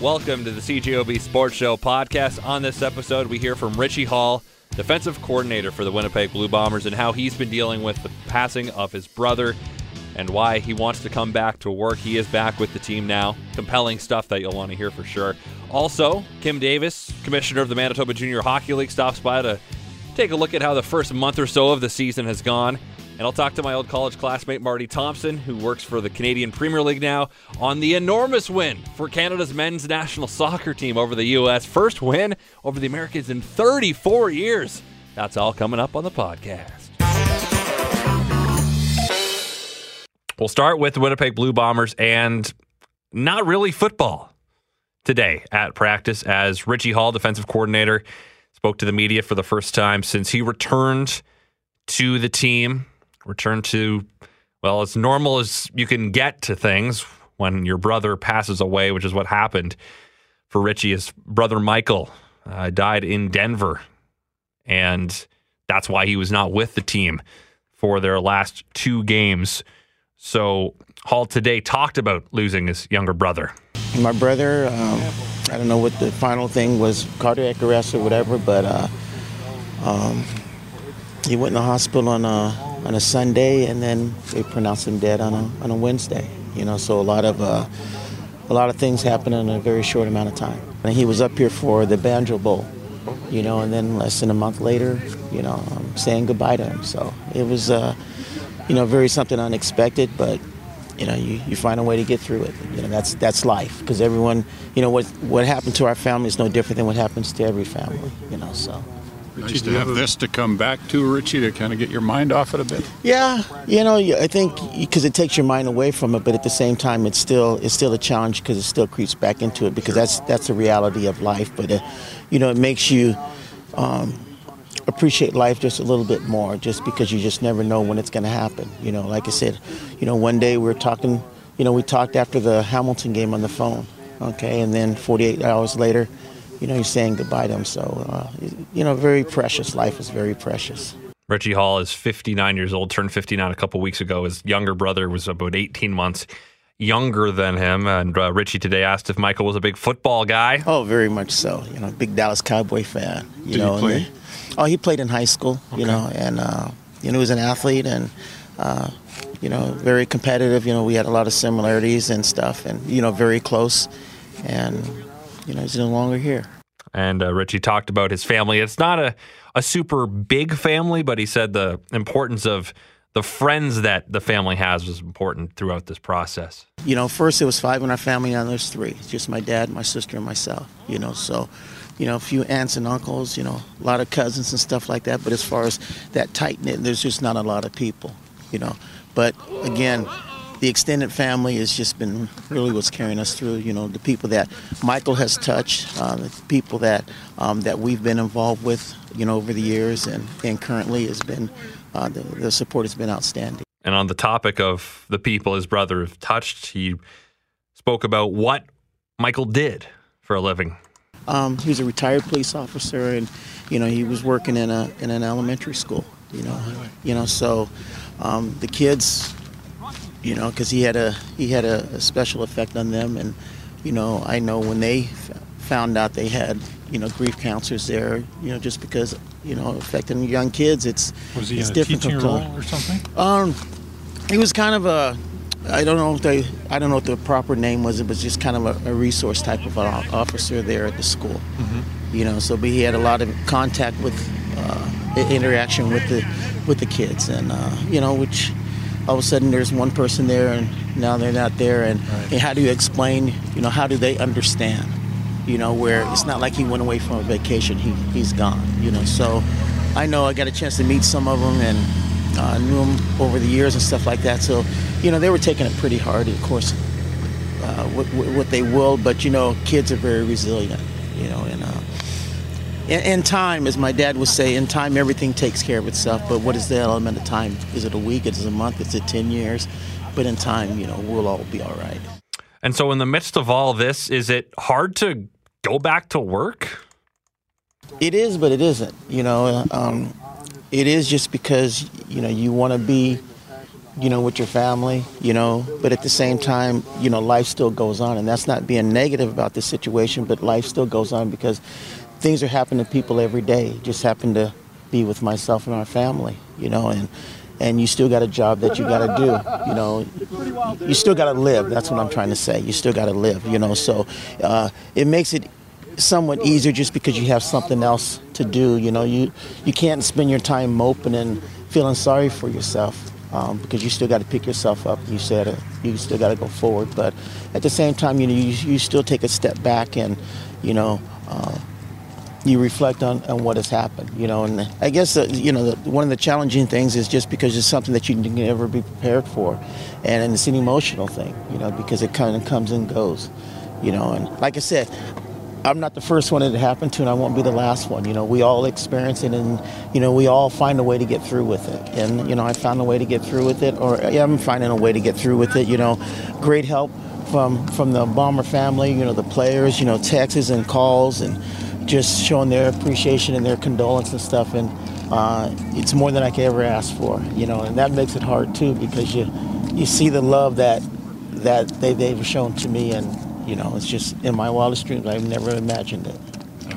Welcome to the CJOB Sports Show podcast. On this episode, we hear from Richie Hall, defensive coordinator for the Winnipeg Blue Bombers, and how he's been dealing with the passing of his brother and why he wants to come back to work. He is back with the team now. Compelling stuff that you'll want to hear for sure. Also, Kim Davis, commissioner of the Manitoba Junior Hockey League, stops by to take a look at how the first month or so of the season has gone. And I'll talk to my old college classmate Marty Thompson, who works for the Canadian Premier League now, on the enormous win for Canada's men's national soccer team over the U.S. First win over the Americans in 34 years. That's all coming up on the podcast. We'll start with the Winnipeg Blue Bombers and not really football today at practice as Richie Hall, defensive coordinator, spoke to the media for the first time since he returned to the team return to, well, as normal as you can get to things when your brother passes away, which is what happened for Richie. His brother Michael uh, died in Denver, and that's why he was not with the team for their last two games. So Hall today talked about losing his younger brother. My brother, um, I don't know what the final thing was, cardiac arrest or whatever, but uh, um, he went in the hospital on a on a Sunday, and then they pronounced him dead on a on a Wednesday. You know, so a lot of uh, a lot of things happened in a very short amount of time. And he was up here for the Banjo Bowl, you know, and then less than a month later, you know, um, saying goodbye to him. So it was, uh, you know, very something unexpected, but you know, you, you find a way to get through it. You know, that's that's life because everyone, you know, what what happened to our family is no different than what happens to every family. You know, so. Nice to have this to come back to, Richie, to kind of get your mind off it a bit. Yeah, you know, I think because it takes your mind away from it, but at the same time, it's still it's still a challenge because it still creeps back into it because that's that's the reality of life. But uh, you know, it makes you. Um, appreciate life just a little bit more just because you just never know when it's going to happen you know like i said you know one day we were talking you know we talked after the hamilton game on the phone okay and then 48 hours later you know, he's saying goodbye to him. So, uh, you know, very precious. Life is very precious. Richie Hall is 59 years old, turned 59 a couple weeks ago. His younger brother was about 18 months younger than him. And uh, Richie today asked if Michael was a big football guy. Oh, very much so. You know, big Dallas Cowboy fan. You Did know, he play? oh, he played in high school. Okay. You know, and uh, you know, he was an athlete and. Uh, you know, very competitive. You know, we had a lot of similarities and stuff, and you know, very close. And you know, he's no longer here. And uh, Richie talked about his family. It's not a, a super big family, but he said the importance of the friends that the family has was important throughout this process. You know, first it was five in our family, now there's three. It's just my dad, my sister, and myself. You know, so you know, a few aunts and uncles, you know, a lot of cousins and stuff like that. But as far as that tight knit, there's just not a lot of people, you know. But again, the extended family has just been really what's carrying us through. You know, the people that Michael has touched, uh, the people that um, that we've been involved with, you know, over the years, and and currently has been uh, the, the support has been outstanding. And on the topic of the people his brother touched, he spoke about what Michael did for a living. Um, he was a retired police officer, and you know he was working in a in an elementary school. You know, you know, so um, the kids you know, because he had a he had a, a, special effect on them, and you know, I know when they f- found out they had you know grief counselors there, you know, just because you know affecting young kids, it's was he it's in a teaching role or something? Um, he was kind of a I don't know if they I don't know what the proper name was. It was just kind of a, a resource type of officer there at the school. Mm-hmm. You know, so but he had a lot of contact with uh, interaction with the with the kids, and uh, you know, which all of a sudden there's one person there and now they're not there. And, right. and how do you explain you know how do they understand you know where it's not like he went away from a vacation he, he's gone you know? So i know i got a chance to meet some of them and uh, knew them over the years and stuff like that. So you know they were taking it pretty hard of course uh, what, what, they will but you know kids are very resilient in, in, time, as my dad would say, in time everything takes care of itself. But what is the element of time? Is it a week? Is it a month? Is it ten years? But in time, you know, we'll all be all right. And so, in the midst of all this, is it hard to go back to work? It is, but it isn't. You know, um, it is just because you know you want to be you know, with your family, you know, but at the same time, you know, life still goes on. And that's not being negative about the situation, but life still goes on because things are happening to people every day. Just happen to be with myself and our family, you know, and and you still got a job that you got to do. You know, you still got to live. That's what I'm trying to say. You still got to live. You know, so uh, it makes it somewhat easier just because you have something else to do. You know, you you can't spend your time moping and feeling sorry for yourself. Um, because you still got to pick yourself up. You said you still got to go forward, but at the same time, you know, you, you still take a step back and, you know, uh, you reflect on, on what has happened, you know, and I guess, uh, you know, the, one of the challenging things is just because it's something that you can never be prepared for. And, and it's an emotional thing, you know, because it kind of comes and goes, you know, and like I said, I'm not the first one it happened to, and I won't be the last one. You know, we all experience it, and you know, we all find a way to get through with it. And you know, I found a way to get through with it, or yeah, I'm finding a way to get through with it. You know, great help from from the bomber family. You know, the players. You know, texts and calls, and just showing their appreciation and their condolence and stuff. And uh, it's more than I could ever ask for. You know, and that makes it hard too because you you see the love that that they they've shown to me and you know, it's just in my wildest dreams. I've never imagined it.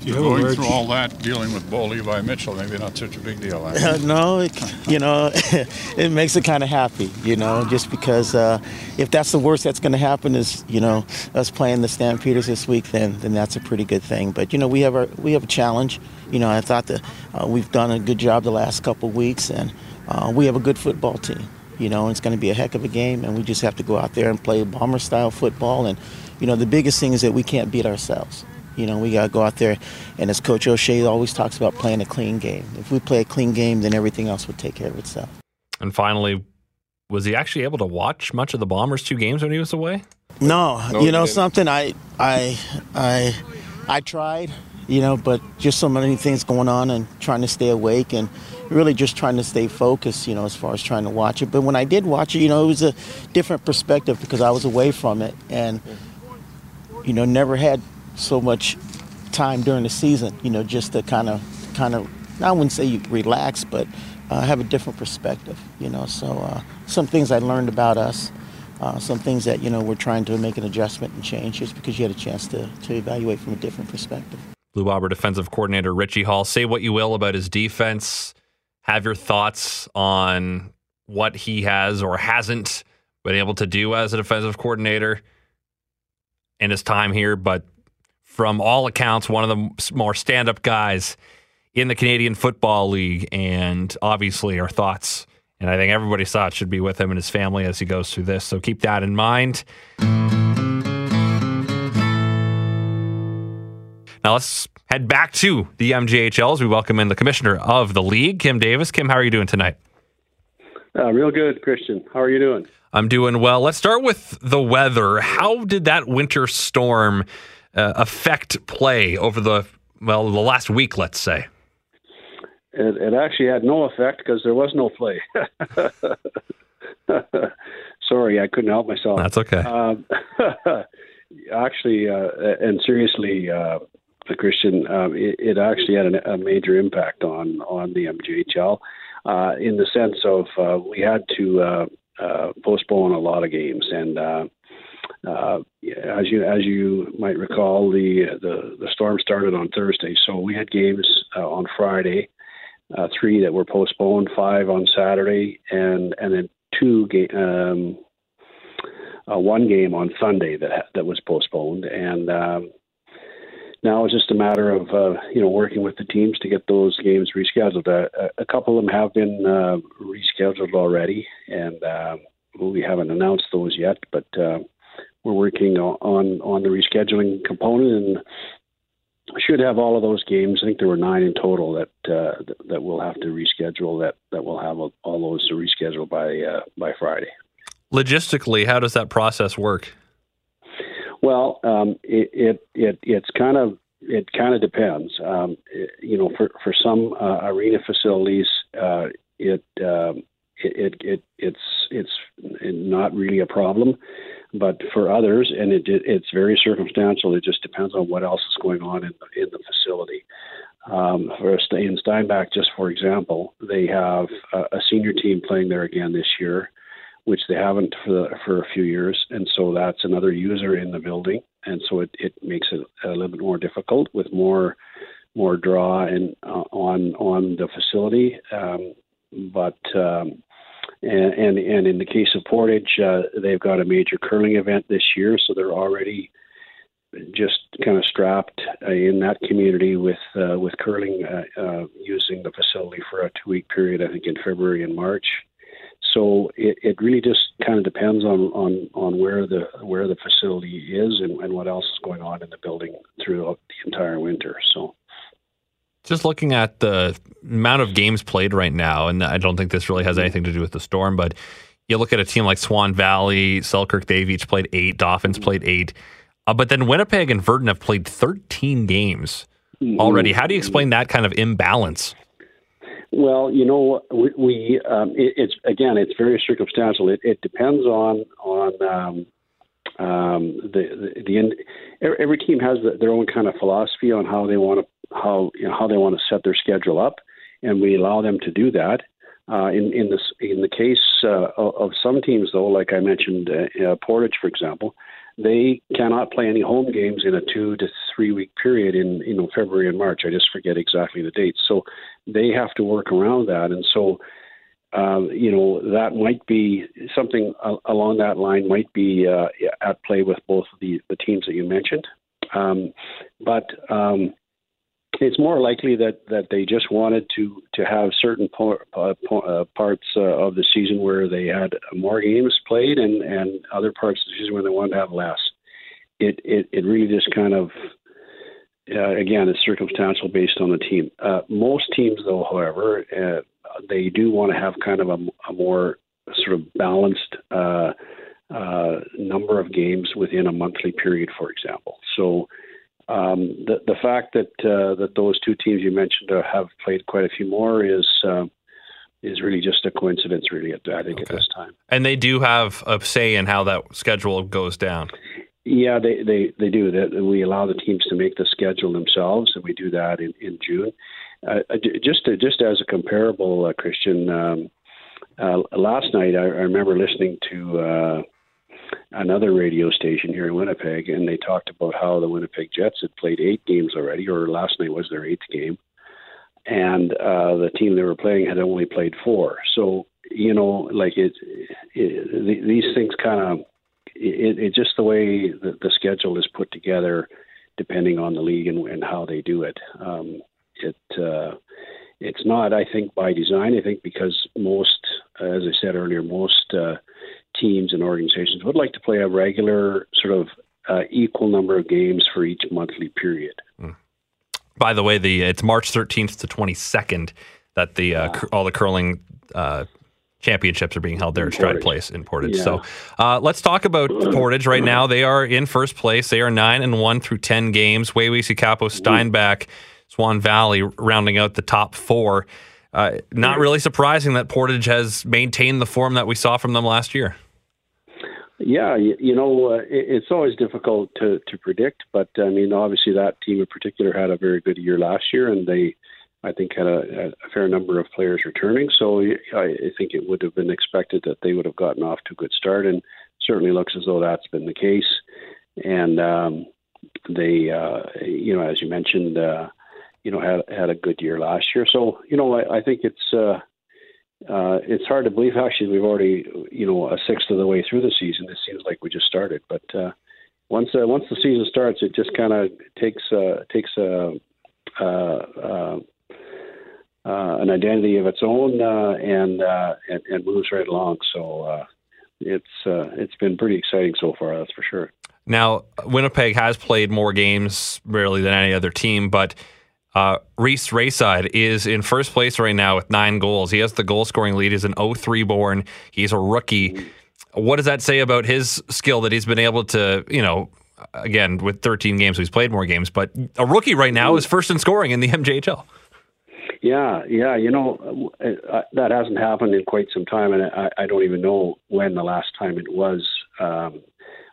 After going through all that, dealing with Bo Levi Mitchell, maybe not such a big deal. no, it, you know, it makes it kind of happy, you know, just because uh, if that's the worst that's going to happen is, you know, us playing the Stampeders this week, then then that's a pretty good thing. But you know, we have our we have a challenge. You know, I thought that uh, we've done a good job the last couple weeks, and uh, we have a good football team. You know, it's going to be a heck of a game, and we just have to go out there and play bomber style football and you know, the biggest thing is that we can't beat ourselves. You know, we got to go out there, and as Coach O'Shea always talks about, playing a clean game. If we play a clean game, then everything else would take care of itself. And finally, was he actually able to watch much of the Bombers' two games when he was away? No, no you know something. I, I, I, I tried. You know, but just so many things going on and trying to stay awake and really just trying to stay focused. You know, as far as trying to watch it. But when I did watch it, you know, it was a different perspective because I was away from it and you know, never had so much time during the season, you know, just to kind of, kind of, I wouldn't say you relax, but uh, have a different perspective, you know. So uh, some things I learned about us, uh, some things that, you know, we're trying to make an adjustment and change just because you had a chance to, to evaluate from a different perspective. Blue Bomber defensive coordinator Richie Hall, say what you will about his defense. Have your thoughts on what he has or hasn't been able to do as a defensive coordinator in his time here, but from all accounts, one of the more stand up guys in the Canadian Football League. And obviously, our thoughts, and I think everybody's thoughts should be with him and his family as he goes through this. So keep that in mind. Now let's head back to the MJHL as we welcome in the commissioner of the league, Kim Davis. Kim, how are you doing tonight? Uh, real good, Christian. How are you doing? I'm doing well. Let's start with the weather. How did that winter storm uh, affect play over the well the last week? Let's say. It, it actually had no effect because there was no play. Sorry, I couldn't help myself. That's okay. Um, actually, uh, and seriously, uh, Christian, um, it, it, actually had a major impact on on the MJHL uh, in the sense of uh, we had to uh, uh, postpone a lot of games. And uh, as you as you might recall, the the the storm started on Thursday, so we had games uh, on Friday, uh, three that were postponed, five on Saturday, and and then two game. Um, uh, one game on Sunday that that was postponed, and um, now it's just a matter of uh, you know working with the teams to get those games rescheduled. Uh, a couple of them have been uh, rescheduled already, and uh, we haven't announced those yet. But uh, we're working on on the rescheduling component, and should have all of those games. I think there were nine in total that uh, that we'll have to reschedule. That that we'll have all those to reschedule by uh, by Friday. Logistically, how does that process work? Well, um, it, it, it it's kind of it kind of depends. Um, it, you know, for for some uh, arena facilities, uh, it, um, it, it it it's it's not really a problem, but for others, and it, it it's very circumstantial. It just depends on what else is going on in the, in the facility. Um, for in Steinbach, just for example, they have a, a senior team playing there again this year. which they haven't for the, for a few years, and so that's another user in the building, and so it, it makes it a little bit more difficult with more more draw and uh, on on the facility. Um, but um, and, and in the case of Portage, uh, they've got a major curling event this year, so they're already just kind of strapped uh, in that community with uh, with curling uh, uh, using the facility for a two week period. I think in February and March. So it, it really just kind of depends on, on, on where the where the facility is and, and what else is going on in the building throughout the entire winter. So just looking at the amount of games played right now, and I don't think this really has anything to do with the storm, but you look at a team like Swan Valley, Selkirk, they've each played eight, Dolphins played eight. Uh, but then Winnipeg and Virden have played 13 games already. How do you explain that kind of imbalance? Well, you know, we, we um, it, it's again, it's very circumstantial. It, it depends on on um, um, the the, the every team has their own kind of philosophy on how they want to how you know, how they want to set their schedule up, and we allow them to do that. Uh, in in this in the case uh, of some teams, though, like I mentioned, uh, uh, Portage, for example, they cannot play any home games in a two to three week period in you know February and March. I just forget exactly the dates, so they have to work around that, and so. Um, you know that might be something along that line might be uh, at play with both the, the teams that you mentioned, um, but um, it's more likely that, that they just wanted to, to have certain par, uh, uh, parts uh, of the season where they had more games played and, and other parts of the season where they wanted to have less. It, it, it really just kind of, uh, again, it's circumstantial based on the team. Uh, most teams, though, however, uh, they do want to have kind of a, a more sort of balanced number of games within a monthly period, for example. So, um, the the fact that uh, that those two teams you mentioned uh, have played quite a few more is uh, is really just a coincidence. Really, I think okay. at this time. And they do have a say in how that schedule goes down. Yeah, they they they do. That we allow the teams to make the schedule themselves, and we do that in in June. Uh, uh just to, just as a comparable, uh, Christian. Um, last night, I, I remember listening to another radio station here in Winnipeg, and they talked about how the Winnipeg Jets had played eight games already, or last night was their eighth game, and uh, the team they were playing had only played four. So you know, like it, it these things kind of it, it just the way the, the schedule is put together, depending on the league and, and how they do it. Um, it uh, it's not, I think, by design. I think because most, as I said earlier, most uh, teams and organizations would like to play a regular sort of uh, equal number of games for each monthly period. Mm. By the way, the it's March 13th to 22nd that the uh, cur- all the curling uh, championships are being held there at Stride Place in Portage. Yeah. So uh, let's talk about Portage right now. They are in first place. They are nine and one through ten games. Waywayseecappo Steinbach, Swan Valley rounding out the top four. Uh, not really surprising that Portage has maintained the form that we saw from them last year. Yeah, you, you know, uh, it, it's always difficult to, to predict, but I mean, obviously that team in particular had a very good year last year, and they, I think, had a, a fair number of players returning. So I, I think it would have been expected that they would have gotten off to a good start, and certainly looks as though that's been the case. And um, they, uh, you know, as you mentioned, uh, you know, had had a good year last year. So you know, I, I think it's. Uh, uh, it's hard to believe. How we've already, you know, a sixth of the way through the season. It seems like we just started, but uh, once uh, once the season starts, it just kind of takes uh, takes a, uh, uh, uh, an identity of its own uh, and, uh, and and moves right along. So uh, it's uh, it's been pretty exciting so far. That's for sure. Now, Winnipeg has played more games really than any other team, but uh, Reese Rayside is in first place right now with nine goals. He has the goal scoring lead. He's an 03 born. He's a rookie. What does that say about his skill that he's been able to, you know, again, with 13 games, he's played more games, but a rookie right now is first in scoring in the MJHL. Yeah, yeah, you know uh, that hasn't happened in quite some time, and I, I don't even know when the last time it was um,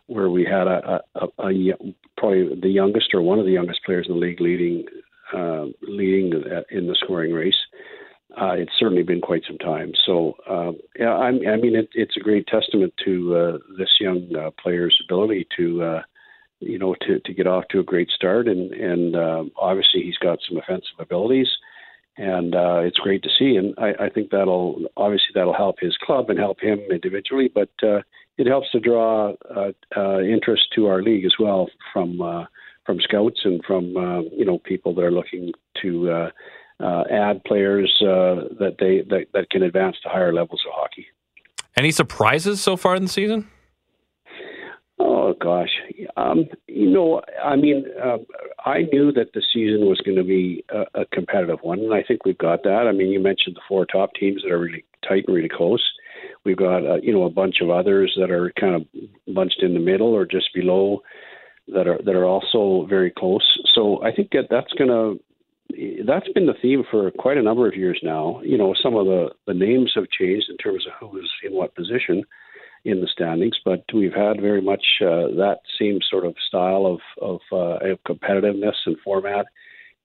where we had a, a, a, a probably the youngest or one of the youngest players in the league leading uh, leading in the scoring race. uh, it's certainly been quite some time. So, uh, yeah, I, I mean, it, it's a great testament to uh, this young uh, player's ability to, uh, you know, to, to get off to a great start. And, and uh, obviously, he's got some offensive abilities, and uh, it's great to see. And I, I think that'll obviously that'll help his club and help him individually, but uh, it helps to draw uh, uh, interest to our league as well from uh, from scouts and from uh, you know people that are looking to. Uh, uh, add players uh, that they that, that can advance to higher levels of hockey. Any surprises so far in the season? Oh gosh, um, you know, I mean, uh, I knew that the season was going to be a, a competitive one, and I think we've got that. I mean, you mentioned the four top teams that are really tight and really close. We've got uh, you know a bunch of others that are kind of bunched in the middle or just below that are that are also very close. So I think that that's going to that's been the theme for quite a number of years now. You know, some of the, the names have changed in terms of who is in what position in the standings, but we've had very much uh, that same sort of style of of, uh, of competitiveness and format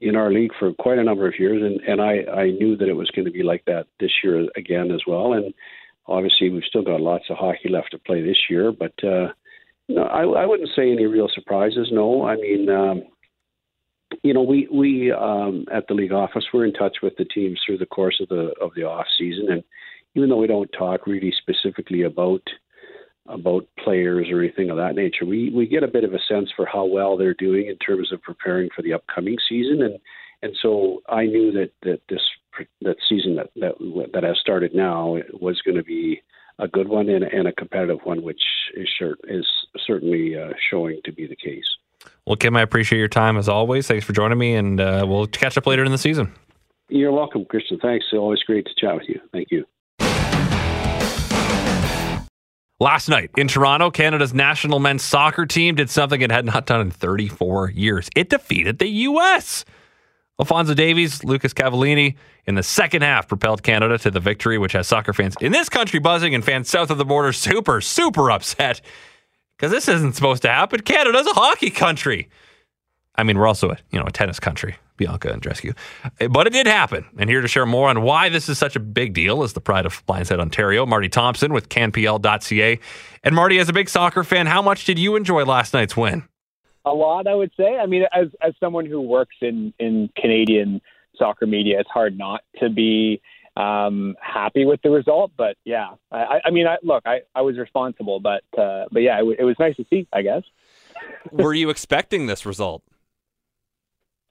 in our league for quite a number of years, and and I I knew that it was going to be like that this year again as well, and obviously we've still got lots of hockey left to play this year, but. uh no, I, I wouldn't say any real surprises. No, I mean, um, you know, we we um, at the league office we're in touch with the teams through the course of the of the off season, and even though we don't talk really specifically about about players or anything of that nature, we we get a bit of a sense for how well they're doing in terms of preparing for the upcoming season, and and so I knew that that this that season that that that has started now was going to be a good one and, and a competitive one, which is sure is certainly uh, showing to be the case. Well, Kim, I appreciate your time as always. Thanks for joining me, and uh, we'll catch up later in the season. You're welcome, Christian. Thanks. Always great to chat with you. Thank you. Last night in Toronto, Canada's national men's soccer team did something it had not done in 34 years. It defeated the U.S. Alfonso Davies, Lucas Cavallini in the second half propelled Canada to the victory, which has soccer fans in this country buzzing and fans south of the border super, super upset because this isn't supposed to happen. Canada's a hockey country. I mean, we're also a you know a tennis country, Bianca Andreescu, but it did happen. And here to share more on why this is such a big deal is the pride of Blindside Ontario, Marty Thompson with CanPL.ca. And Marty, as a big soccer fan, how much did you enjoy last night's win? A lot, I would say. I mean, as as someone who works in in Canadian soccer media, it's hard not to be um, happy with the result. But yeah, I, I mean, I, look, I, I was responsible, but uh, but yeah, it, w- it was nice to see. I guess. Were you expecting this result?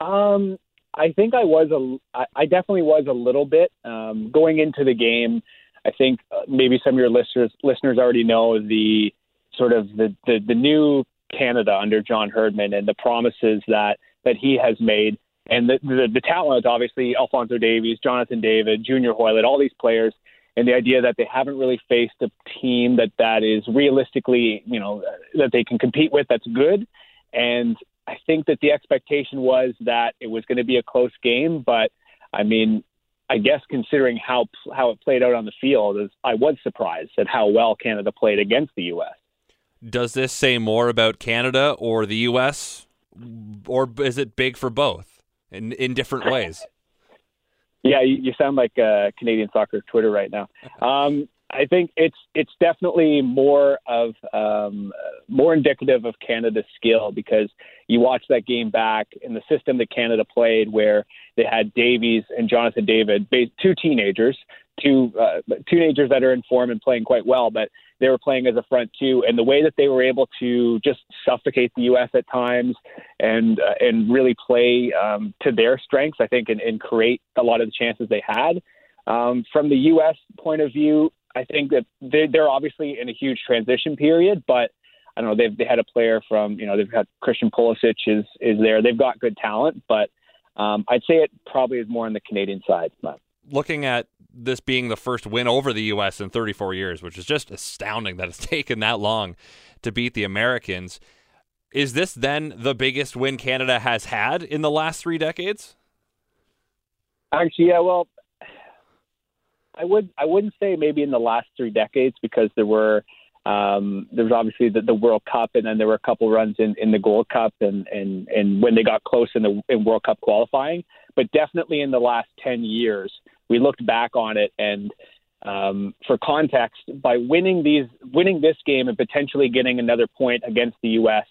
Um, I think I was a, I, definitely was a little bit um, going into the game. I think uh, maybe some of your listeners listeners already know the sort of the, the, the new Canada under John Herdman and the promises that that he has made. And the, the, the talent obviously Alfonso Davies, Jonathan David, Junior Hoilett, all these players. And the idea that they haven't really faced a team that that is realistically, you know, that they can compete with that's good. And I think that the expectation was that it was going to be a close game. But I mean, I guess considering how how it played out on the field, I was surprised at how well Canada played against the U.S. Does this say more about Canada or the U.S., or is it big for both? in, in different ways. Yeah, you, you sound like uh, Canadian soccer Twitter right now. Um, I think it's it's definitely more of um, more indicative of Canada's skill because you watch that game back in the system that Canada played, where they had Davies and Jonathan David, two teenagers, two uh, teenagers that are in form and playing quite well, but they were playing as a front two, and the way that they were able to just suffocate the U.S. at times and uh, and really play um, to their strengths, I think, and, and create a lot of the chances they had. Um, from the U.S. point of view, I think that they're, they're obviously in a huge transition period, but I don't know. They've they had a player from you know they've got Christian Pulisic is is there. They've got good talent, but um, I'd say it probably is more on the Canadian side. But. Looking at this being the first win over the U.S. in 34 years, which is just astounding that it's taken that long to beat the Americans. Is this then the biggest win Canada has had in the last three decades? Actually, yeah. Well, I would I wouldn't say maybe in the last three decades because there were um, there was obviously the, the World Cup and then there were a couple runs in, in the Gold Cup and, and, and when they got close in the in World Cup qualifying. But definitely in the last ten years, we looked back on it and um, for context, by winning these, winning this game and potentially getting another point against the U.S.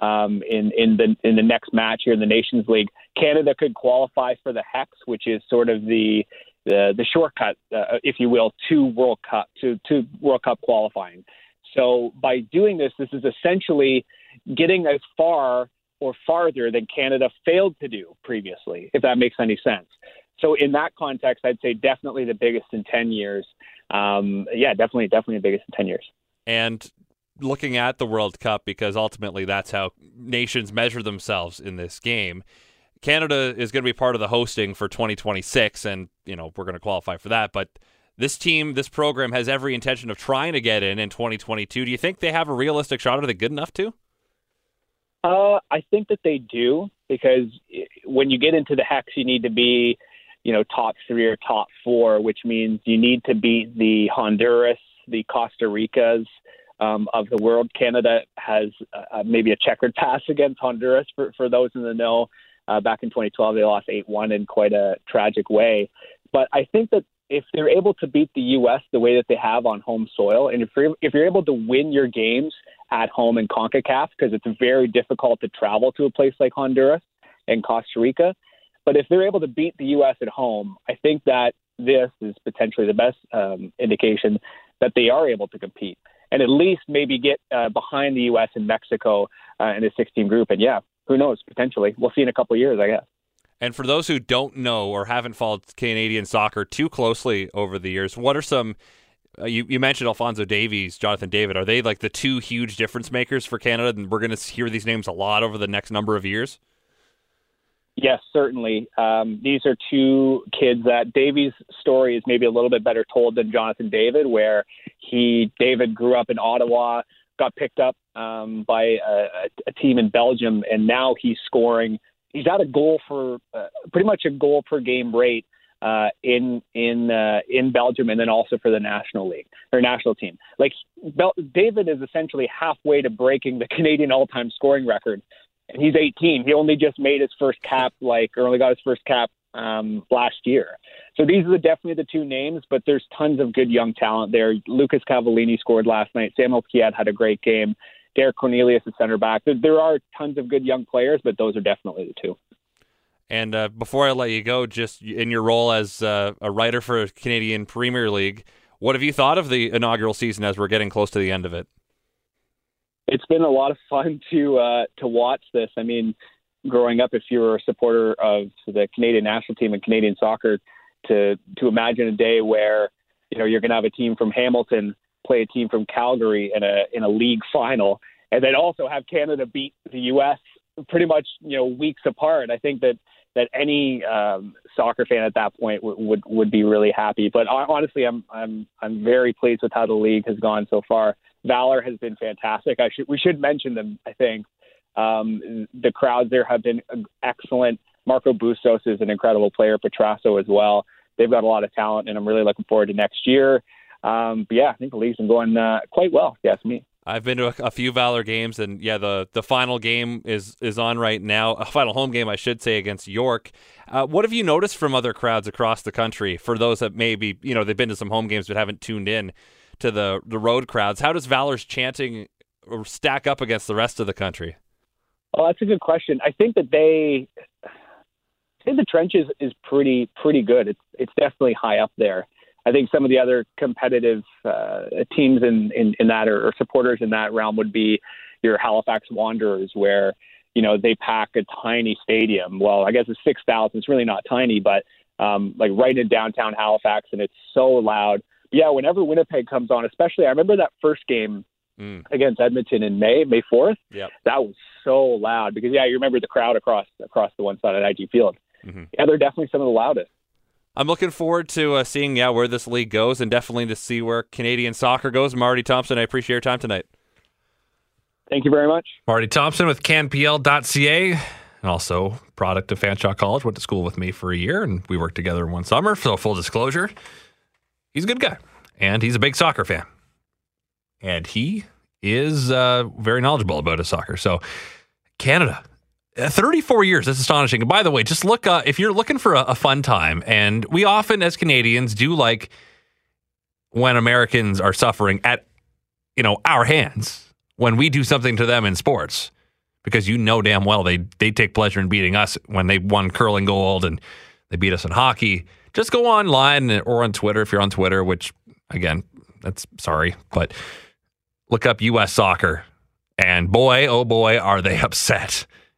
Um, in in the in the next match here in the Nations League, Canada could qualify for the Hex, which is sort of the the, the shortcut, uh, if you will, to World Cup to to World Cup qualifying. So by doing this, this is essentially getting as far or farther than Canada failed to do previously, if that makes any sense. So in that context, I'd say definitely the biggest in ten years. Um, yeah, definitely, definitely the biggest in ten years. And looking at the World Cup, because ultimately that's how nations measure themselves in this game. Canada is going to be part of the hosting for 2026, and you know we're going to qualify for that. But this team, this program, has every intention of trying to get in in 2022. Do you think they have a realistic shot? Are they good enough to? Uh, I think that they do because when you get into the hex, you need to be you know, top three or top four, which means you need to beat the Honduras, the Costa Ricas um, of the world. Canada has uh, maybe a checkered past against Honduras for, for those in the know. Uh, back in 2012, they lost 8 1 in quite a tragic way. But I think that if they're able to beat the U.S. the way that they have on home soil, and if you're, if you're able to win your games at home in CONCACAF, because it's very difficult to travel to a place like Honduras and Costa Rica, but if they're able to beat the U.S. at home, I think that this is potentially the best um, indication that they are able to compete and at least maybe get uh, behind the U.S. and Mexico uh, in the 16 group. And yeah, who knows? Potentially, we'll see in a couple of years, I guess. And for those who don't know or haven't followed Canadian soccer too closely over the years, what are some? Uh, you, you mentioned Alfonso Davies, Jonathan David. Are they like the two huge difference makers for Canada? And we're going to hear these names a lot over the next number of years. Yes, certainly. Um, these are two kids that Davies' story is maybe a little bit better told than Jonathan David, where he David grew up in Ottawa, got picked up um, by a, a team in Belgium, and now he's scoring. He's at a goal for uh, pretty much a goal per game rate uh, in in uh, in Belgium, and then also for the national league or national team. Like Bel- David is essentially halfway to breaking the Canadian all-time scoring record and he's 18. He only just made his first cap, like, or only got his first cap um, last year. So these are definitely the two names, but there's tons of good young talent there. Lucas Cavallini scored last night. Samuel Piette had a great game. Derek Cornelius is center back. There, there, are tons of good young players, but those are definitely the two. And uh, before I let you go, just in your role as uh, a writer for Canadian Premier League, what have you thought of the inaugural season as we're getting close to the end of it? it's been a lot of fun to uh, to watch this. I mean, growing up, if you were a supporter of the Canadian national team and Canadian soccer, to to imagine a day where you know you're going to have a team from Hamilton play a team from Calgary in a in a league final, and then also have Canada beat the U.S. pretty much you know weeks apart. I think that that any um, soccer fan at that point w- would would be really happy. But honestly, I'm I'm I'm very pleased with how the league has gone so far. Valor has been fantastic. I should we should mention them. I think um, the crowds there have been excellent. Marco Bustos is an incredible player. Petrasso as well. They've got a lot of talent, and I'm really looking forward to next year. Um, but yeah, I think the league's been going uh, quite well. Yes, me. I've been to a, a, few Valor games, and yeah, the the final game is is on right now. A final home game, I should say, against York. Uh, what have you noticed from other crowds across the country? For those that maybe you know they've been to some home games but haven't tuned in to the the road crowds. How does Valor's chanting stack up against the rest of the country? Well, that's a good question. I think that they, I think the trenches is pretty pretty good. It's it's definitely high up there. I think some of the other competitive uh, teams in, in, in that or, or supporters in that realm would be your Halifax Wanderers, where you know they pack a tiny stadium. Well, I guess it's six thousand. It's really not tiny, but um, like right in downtown Halifax, and it's so loud yeah, whenever Winnipeg comes on, especially I remember that first game mm. against Edmonton in May, May fourth. Yeah, that was so loud because yeah, you remember the crowd across across the one side at IG Field. Mm-hmm. Yeah, they're definitely some of the loudest. I'm looking forward to uh, seeing yeah where this league goes and definitely to see where Canadian soccer goes. Marty Thompson, I appreciate your time tonight. Thank you very much. Marty Thompson with canpl.ca and also product of Fanshawe College. Went to school with me for a year and we worked together one summer. So full disclosure, he's a good guy, and he's a big soccer fan, and he is uh, very knowledgeable about his soccer. So, Canada, 34 years. That's astonishing. And by the way, just look uh, if you're looking for a, a fun time, and we often as Canadians do like when Americans are suffering at you know our hands when we do something to them in sports because you know damn well they they take pleasure in beating us when they won curling gold and they beat us in hockey. Just go online or on Twitter if you're on Twitter, which again, that's sorry, but look up US soccer and boy, oh boy, are they upset.